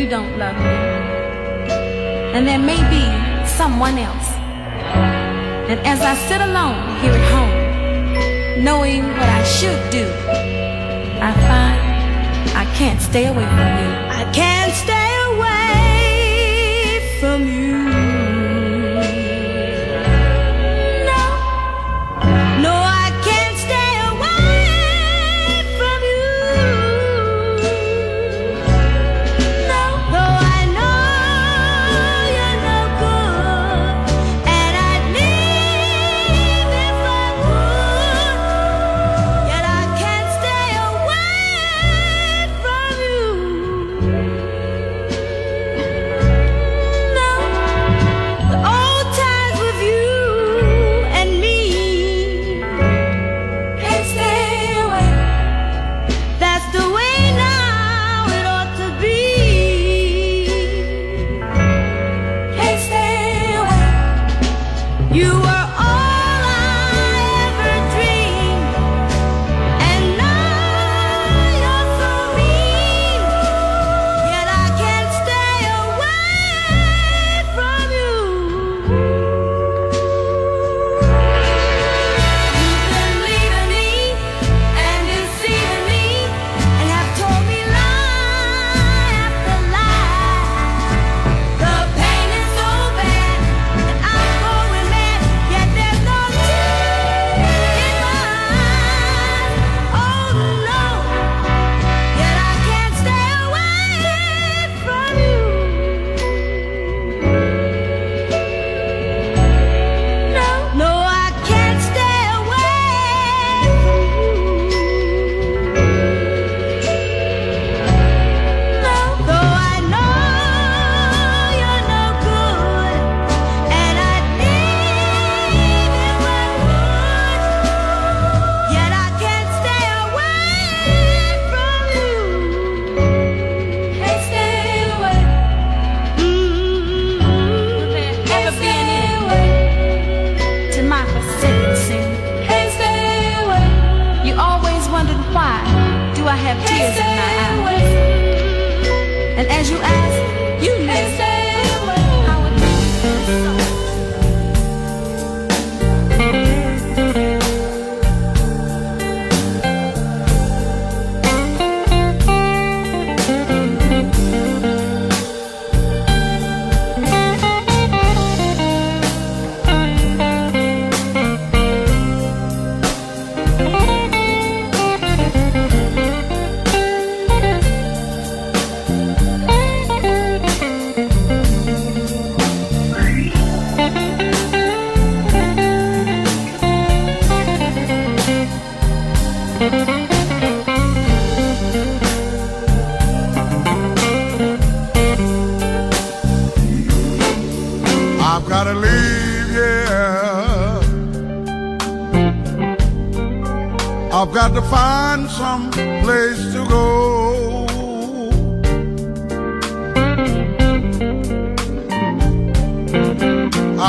You don't love me, and there may be someone else. And as I sit alone here at home, knowing what I should do, I find I can't stay away from you. I can't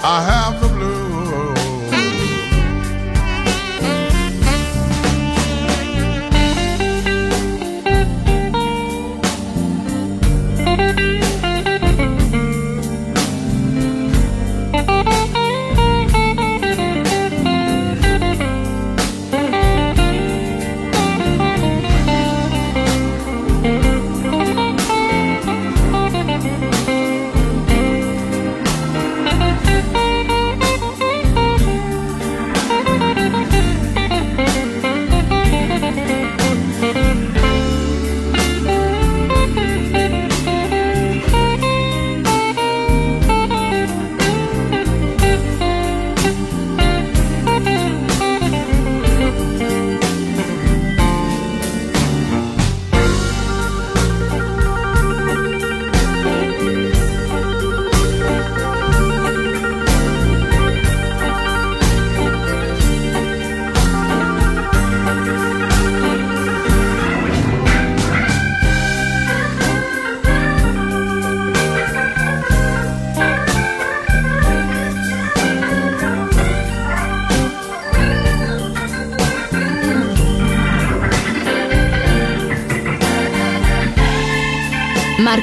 I have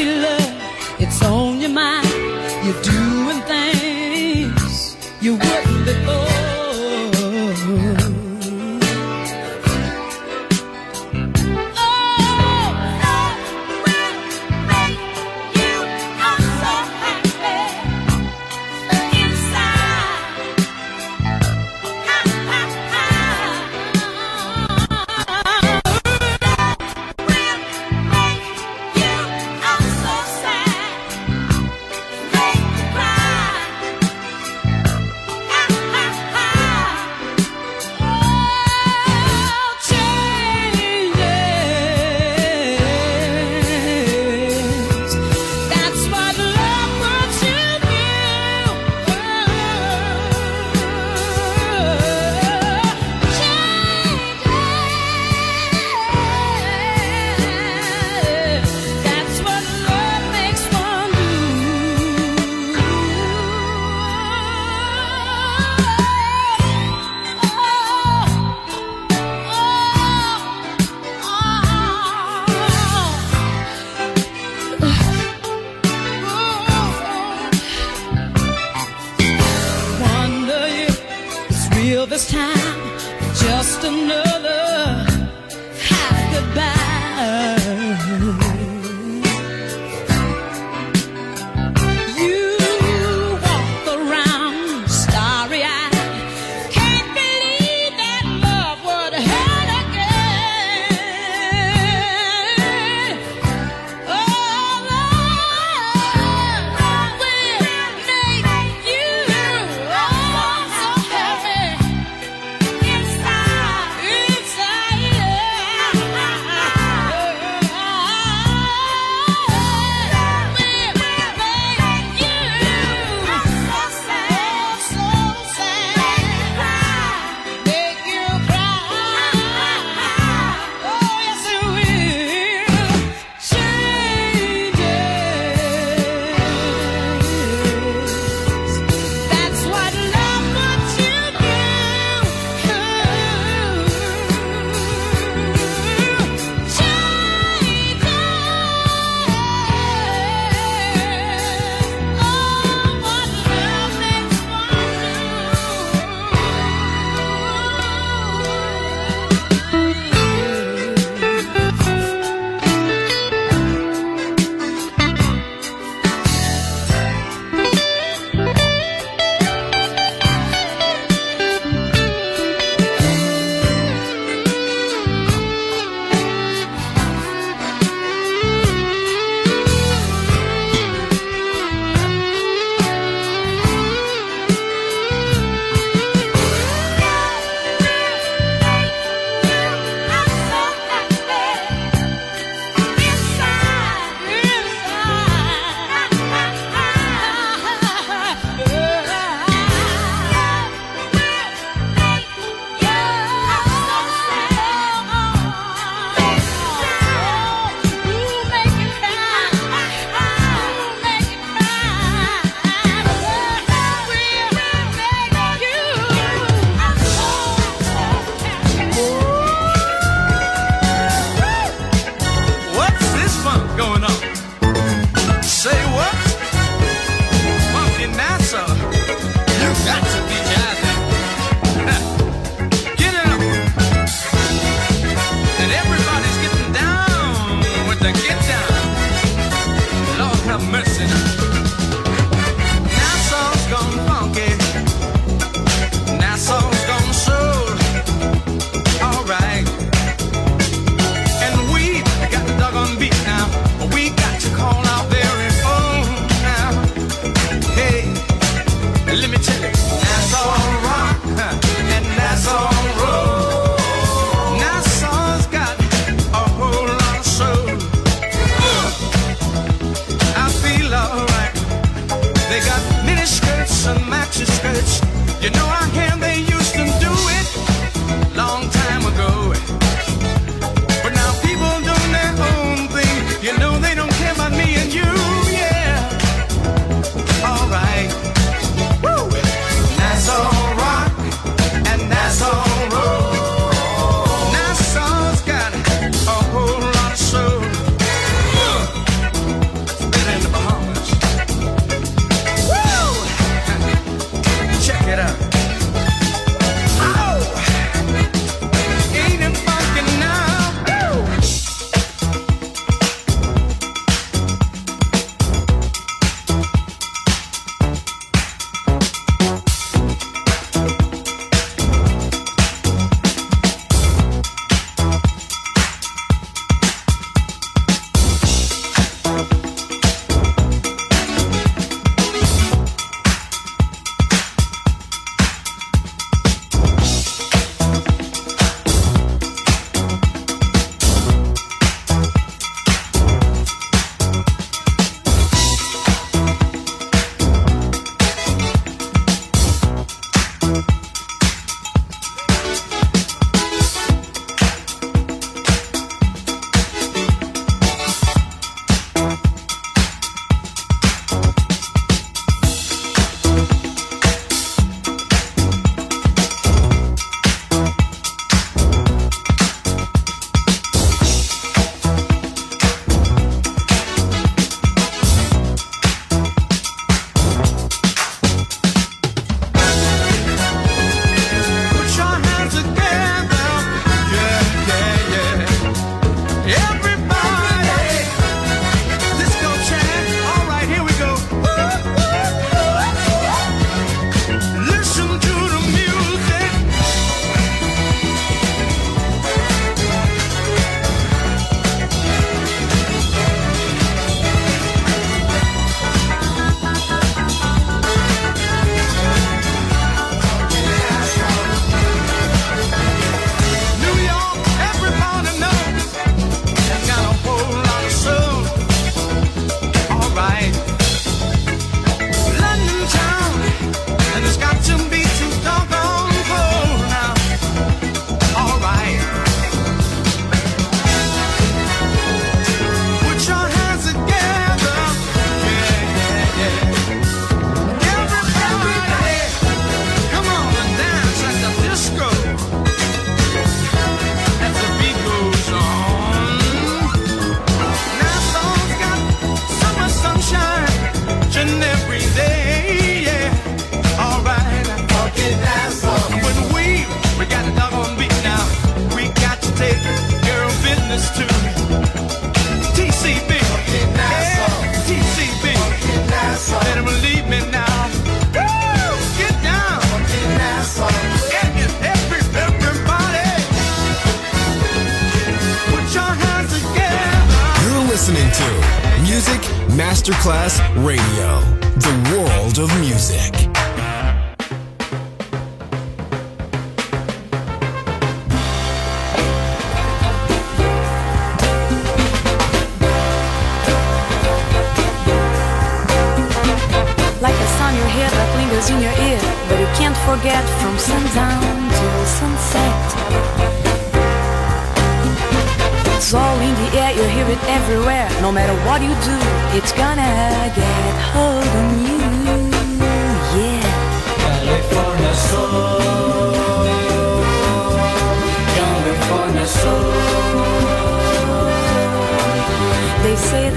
Be love. It's on your mind. You're doing things you wouldn't before.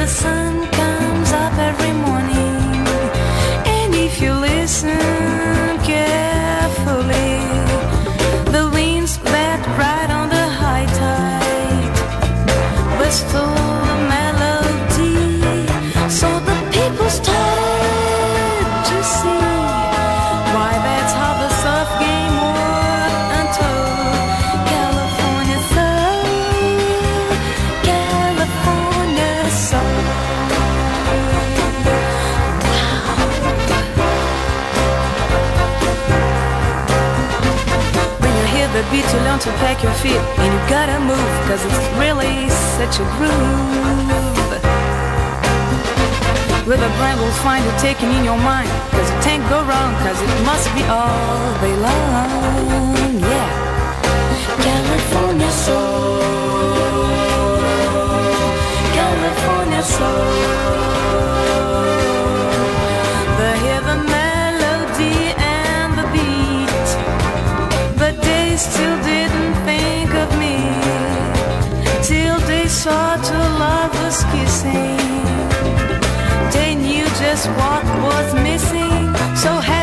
the sun. make you feel And you gotta move Cause it's really such a groove. With a brand will find it taking in your mind Cause it can't go wrong Cause it must be all day long Yeah. California soul California soul. The still didn't such a lovers kissing. They knew just what was missing, so happy.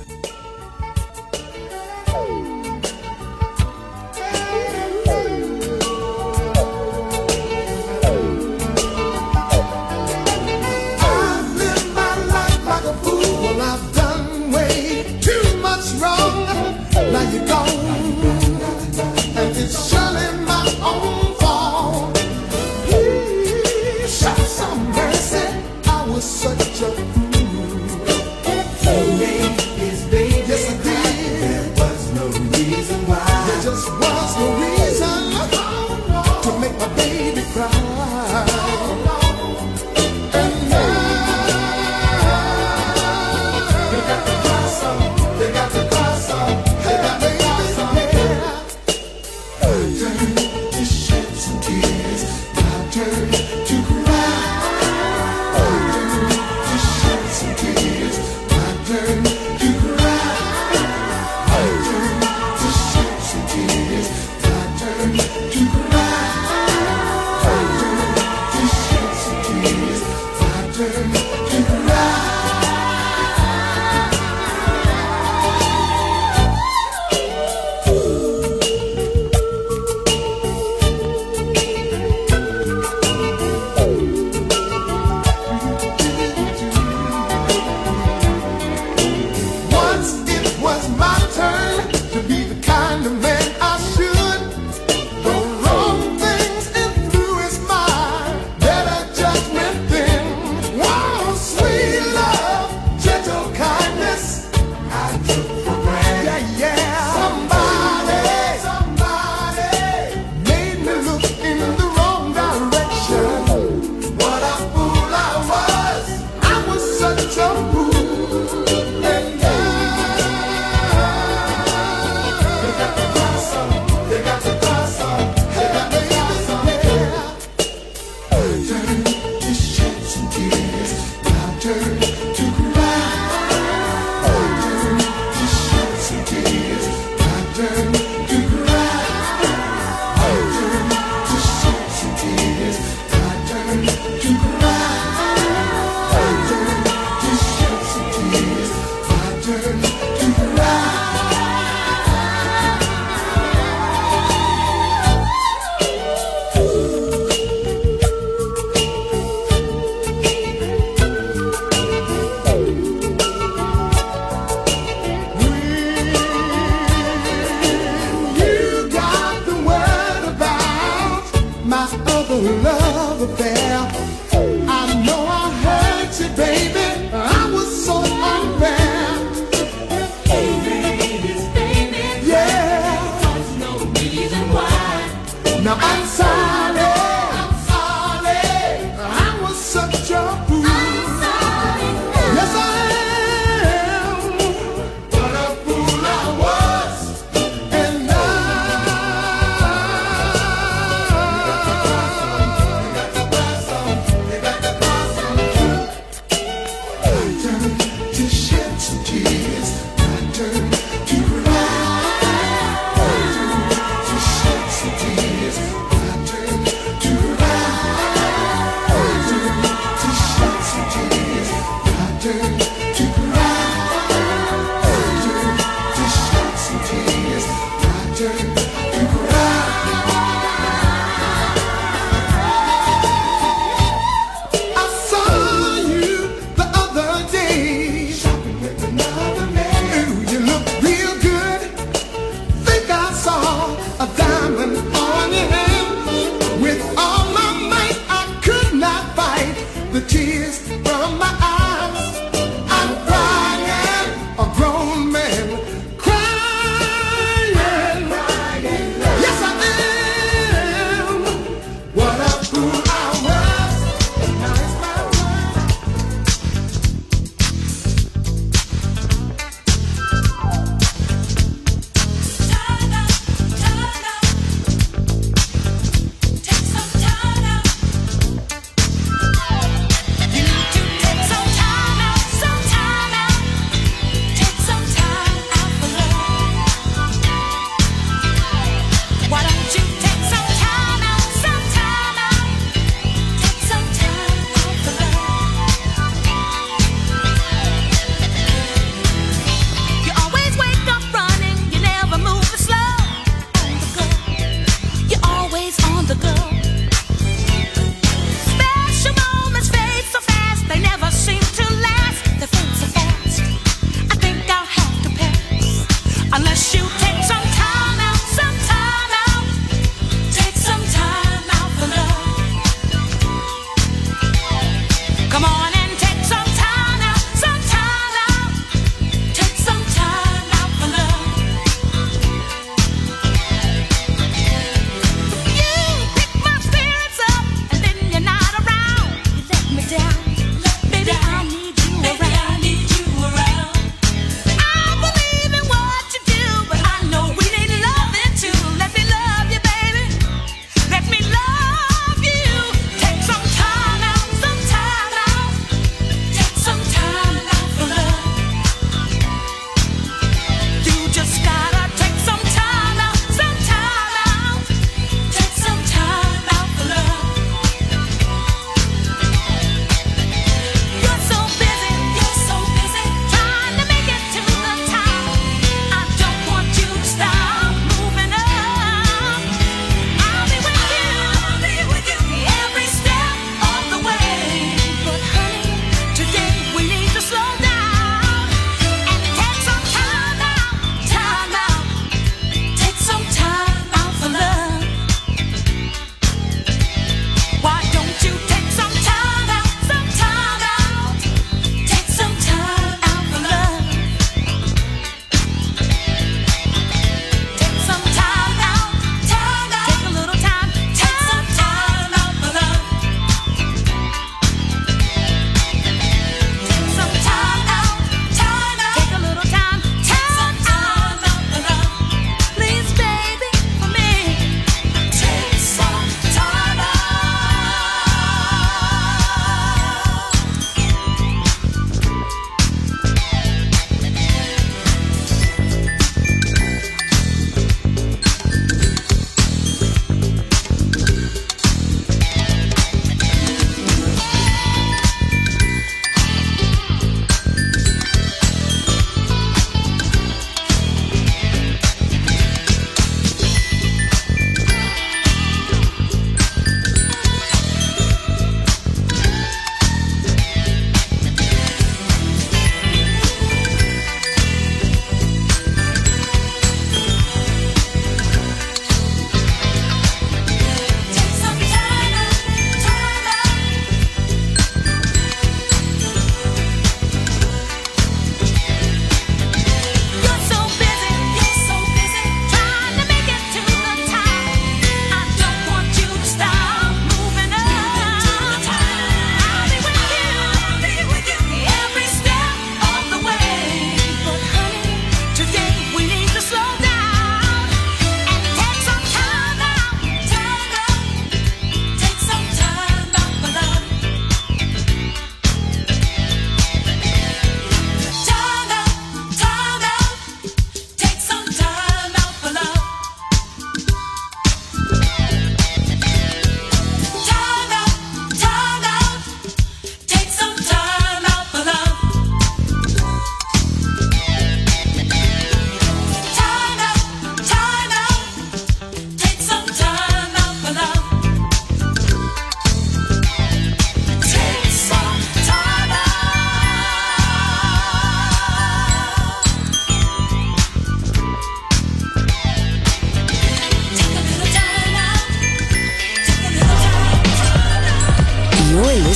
culture.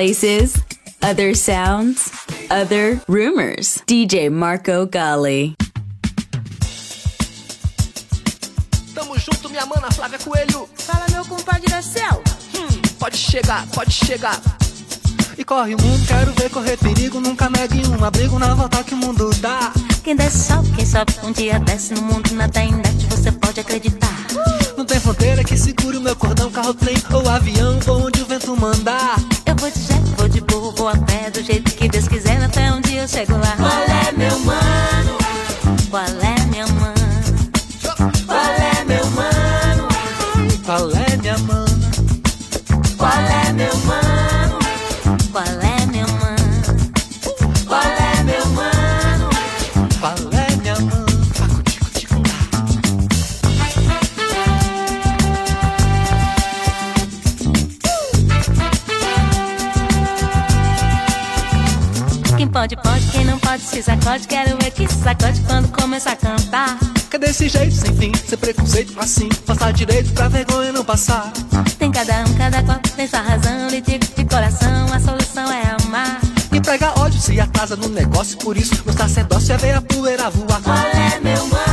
Places, other sounds, other rumors. DJ Marco Gali. Tamo junto, minha mana Flávia Coelho. Fala, meu compadre da céu. Hum, pode chegar, pode chegar. E corre o mundo, quero ver correr perigo. Nunca negue um abrigo na volta que o mundo dá. Quem desce sobe, quem sobe um dia desce no mundo nada indete, você pode acreditar. Não tem fronteira que segure o meu cordão, carro, trem ou avião, vou onde o vento mandar. Vou a pé, do jeito que Deus quiser, até um dia eu chego lá. Qual pode, pode, quem não pode se sacode. Quero ver que se sacode quando começar a cantar. Cadê esse jeito sem fim? Sem preconceito assim. Passar direito pra vergonha não passar. Tem cada um, cada qual tem sua razão. Lhe digo de coração, a solução é amar. E prega ódio se atrasa no negócio. Por isso, no sacerdócio é ver a poeira voar. Qual é meu mano?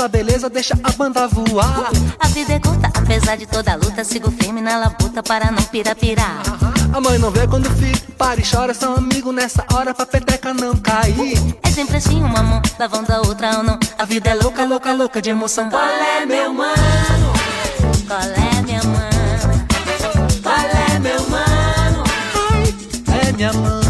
Sua beleza, deixa a banda voar. A vida é curta, apesar de toda a luta, sigo firme na labuta para não pirapirar. A mãe não vê quando filho para e chora. São amigos nessa hora pra peteca não cair. É sempre assim, uma mão lavando a outra ou não. A vida é louca, louca, louca de emoção. Qual é meu mano? Qual é minha mano? Qual é meu mano? É minha mana.